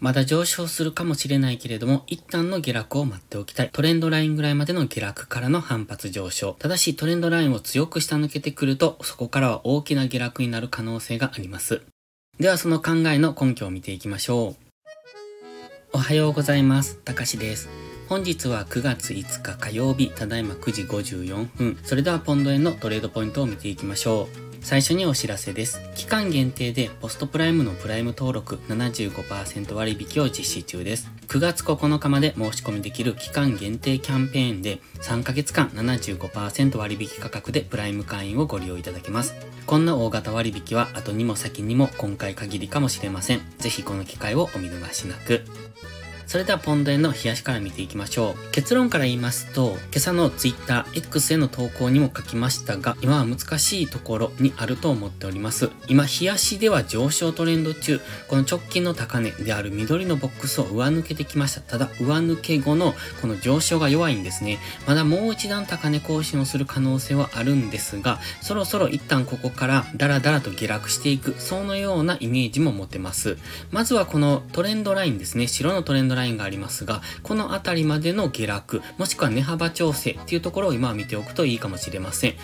まだ上昇するかもしれないけれども、一旦の下落を待っておきたい。トレンドラインぐらいまでの下落からの反発上昇。ただしトレンドラインを強く下抜けてくると、そこからは大きな下落になる可能性があります。ではその考えの根拠を見ていきましょう。おはようございます。たかしです。本日は9月5日火曜日、ただいま9時54分。それではポンド円のトレードポイントを見ていきましょう。最初にお知らせです。期間限定でポストプライムのプライム登録75%割引を実施中です。9月9日まで申し込みできる期間限定キャンペーンで3ヶ月間75%割引価格でプライム会員をご利用いただけます。こんな大型割引は後にも先にも今回限りかもしれません。ぜひこの機会をお見逃しなく。それではポンド円の冷やしから見ていきましょう。結論から言いますと、今朝の Twitter、X への投稿にも書きましたが、今は難しいところにあると思っております。今、冷やしでは上昇トレンド中、この直近の高値である緑のボックスを上抜けてきました。ただ、上抜け後のこの上昇が弱いんですね。まだもう一段高値更新をする可能性はあるんですが、そろそろ一旦ここからダラダラと下落していく、そのようなイメージも持てます。まずはこのトレンドラインですね。白のトレンドラインがありますが、このあたりまでの下落、もしくは値幅調整っていうところを今は見ておくといいかもしれません。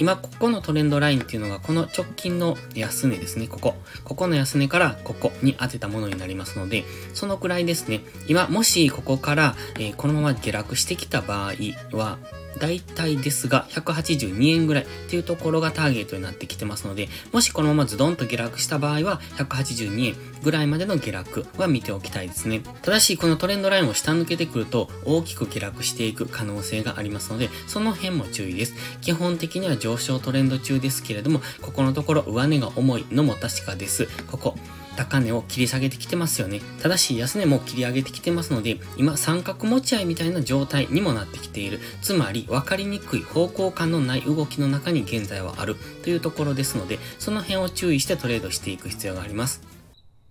今、ここのトレンドラインっていうのが、この直近の安値ですね、ここ。ここの安値からここに当てたものになりますので、そのくらいですね。今、もしここから、えー、このまま下落してきた場合は、大体ですが、182円ぐらいっていうところがターゲットになってきてますので、もしこのままズドンと下落した場合は、182円ぐらいまでの下落は見ておきたいですね。ただし、このトレンドラインを下抜けてくると、大きく下落していく可能性がありますので、その辺も注意です。基本的には上昇トレンド中ですけれども、ここのところ上値が重いのも確かです。ここ。高値を切り下げてきてますよね。ただし安値も切り上げてきてますので、今三角持ち合いみたいな状態にもなってきている。つまり分かりにくい方向感のない動きの中に現在はあるというところですので、その辺を注意してトレードしていく必要があります。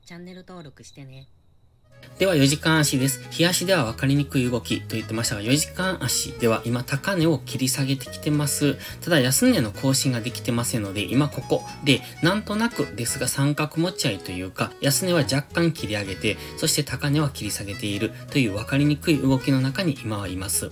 チャンネル登録してね。では4時間足です。日足では分かりにくい動きと言ってましたが、4時間足では今高値を切り下げてきてます。ただ安値の更新ができてませんので、今ここでなんとなくですが三角持ち合いというか、安値は若干切り上げて、そして高値は切り下げているという分かりにくい動きの中に今はいます。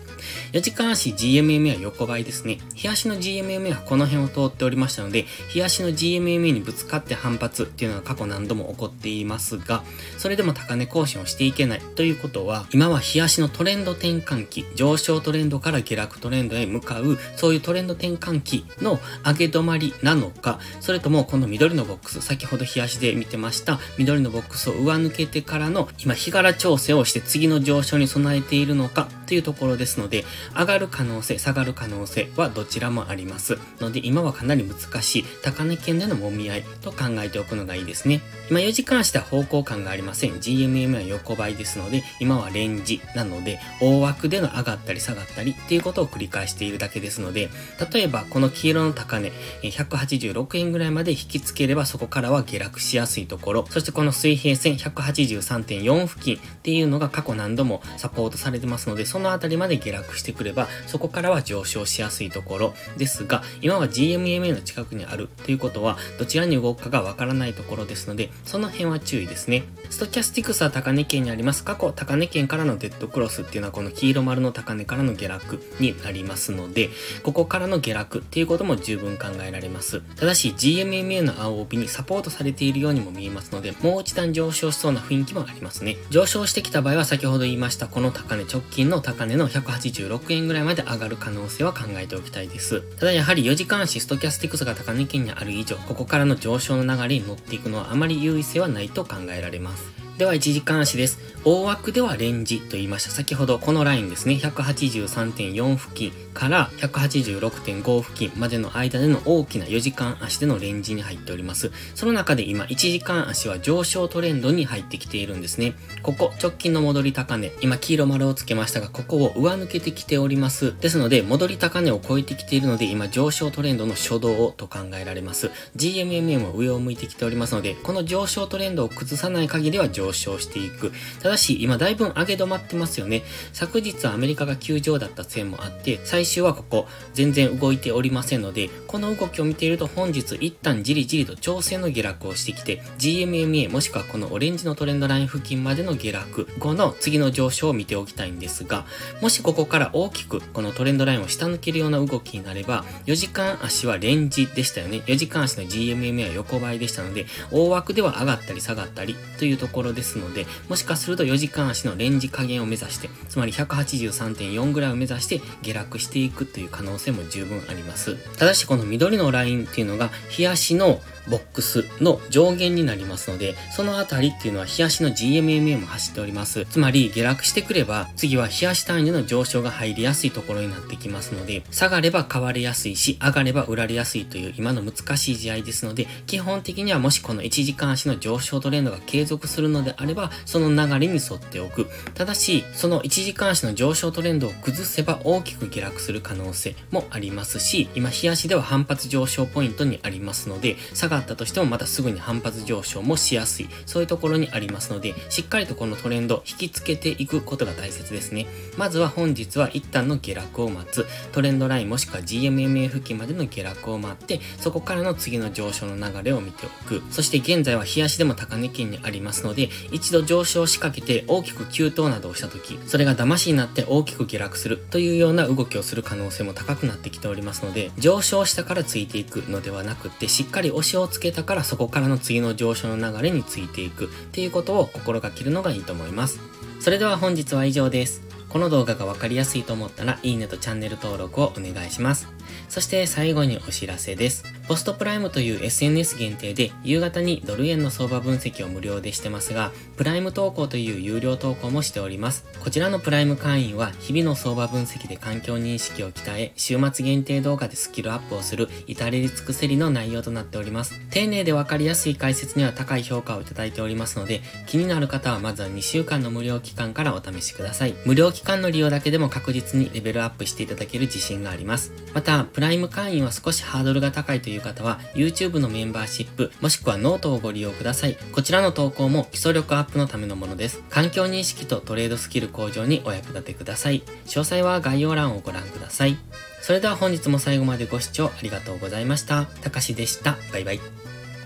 4時間足 GMMA は横ばいですね。日足の GMMA はこの辺を通っておりましたので、日足の GMMA にぶつかって反発っていうのは過去何度も起こっていますが、それでも高値更新をしていけないということは、今は冷やしのトレンド転換期、上昇トレンドから下落トレンドへ向かう、そういうトレンド転換期の上げ止まりなのか、それともこの緑のボックス、先ほど冷やしで見てました緑のボックスを上抜けてからの今日柄調整をして次の上昇に備えているのかというところですので、上がる可能性、下がる可能性はどちらもあります。ので今はかなり難しい高値圏での揉み合いと考えておくのがいいですね。今4時間足では方向感がありません。GMM は横ばいですので、今はレンジなので、大枠での上がったり下がったりっていうことを繰り返しているだけですので、例えばこの黄色の高値、186円ぐらいまで引きつければそこからは下落しやすいところ、そしてこの水平線183.4付近っていうのが過去何度もサポートされてますので、そのあたりまで下落してくれば、そこからは上昇しやすいところですが、今は GMMA の近くにあるということは、どちらに動くかがわからないところですので、その辺は注意ですね。ストキャスティクスは高値圏にあります。過去、高値圏からのデッドクロスっていうのはこの黄色丸の高値からの下落になりますので、ここからの下落っていうことも十分考えられます。ただし、GMMA の青帯にサポートされているようにも見えますので、もう一段上昇しそうな雰囲気もありますね。上昇してきた場合は先ほど言いましたこの高値、直近の高値の186円ぐらいまで上がる可能性は考えておきたいです。ただやはり4時間足ストキャスティクスが高値圏にある以上、ここからの上昇の流れに乗っていくのはあまり優位性はないと考えられます。では1時間足です。大枠ではレンジと言いました。先ほどこのラインですね。183.4付近から186.5付近までの間での大きな4時間足でのレンジに入っております。その中で今1時間足は上昇トレンドに入ってきているんですね。ここ直近の戻り高値、今黄色丸をつけましたが、ここを上抜けてきております。ですので、戻り高値を超えてきているので、今上昇トレンドの初動と考えられます。GMMA も上を向いてきておりますので、この上昇トレンドを崩さない限りは上昇していく。ただだし、今だいぶ上げ止まってますよね。昨日アメリカが休場だったせいもあって、最終はここ、全然動いておりませんので、この動きを見ていると本日一旦じりじりと調整の下落をしてきて、GMMA もしくはこのオレンジのトレンドライン付近までの下落後の次の上昇を見ておきたいんですが、もしここから大きくこのトレンドラインを下抜けるような動きになれば、4時間足はレンジでしたよね。4時間足の GMMA は横ばいでしたので、大枠では上がったり下がったりというところですので、もしかすると4時間足のレンジ加減を目指して、つまり183.4ぐらいを目指して下落していくという可能性も十分あります。ただしこの緑のラインっていうのが、日足のボックスの上限になりますので、そのあたりっていうのは日足の GMMA も走っております。つまり下落してくれば、次は日足単位での上昇が入りやすいところになってきますので、下がれば買われやすいし、上がれば売られやすいという今の難しい試合ですので、基本的にはもしこの1時間足の上昇トレンドが継続するのであれば、その流れに沿っておく。ただし、その1時間足の上昇トレンドを崩せば大きく下落する可能性もありますし、今日足では反発上昇ポイントにありますので、下がったとしてもまたすぐに反発上昇もしやすい、そういうところにありますので、しっかりとこのトレンド引きつけていくことが大切ですね。まずは本日は一旦の下落を待つ、トレンドラインもしくは GMMA 付近までの下落を待って、そこからの次の上昇の流れを見ておく。そして現在は日足でも高値圏にありますので、一度上昇しかけて大きく急騰などをした時、それが騙しになって大きく下落するというような動きをする可能性も高くなってきておりますので、上昇したからついていくのではなくって、しっかり押しををつけたからそこからの次の上昇の流れについていくっていうことを心がけるのがいいと思います。それでは本日は以上です。この動画がわかりやすいと思ったら、いいねとチャンネル登録をお願いします。そして最後にお知らせです。ポストプライムという SNS 限定で夕方にドル円の相場分析を無料でしてますが、プライム投稿という有料投稿もしております。こちらのプライム会員は日々の相場分析で環境認識を鍛え、週末限定動画でスキルアップをする至れり尽くせりの内容となっております。丁寧でわかりやすい解説には高い評価をいただいておりますので、気になる方はまずは2週間の無料期間からお試しください。無料期間の利用だけでも確実にレベルアップしていただける自信があります。また、プライム会員は少しハードルが高いといういう方は、YouTube のメンバーシップ、もしくはノートをご利用ください。こちらの投稿も基礎力アップのためのものです。環境認識とトレードスキル向上にお役立てください。詳細は概要欄をご覧ください。それでは本日も最後までご視聴ありがとうございました。たかしでした。バイバイ。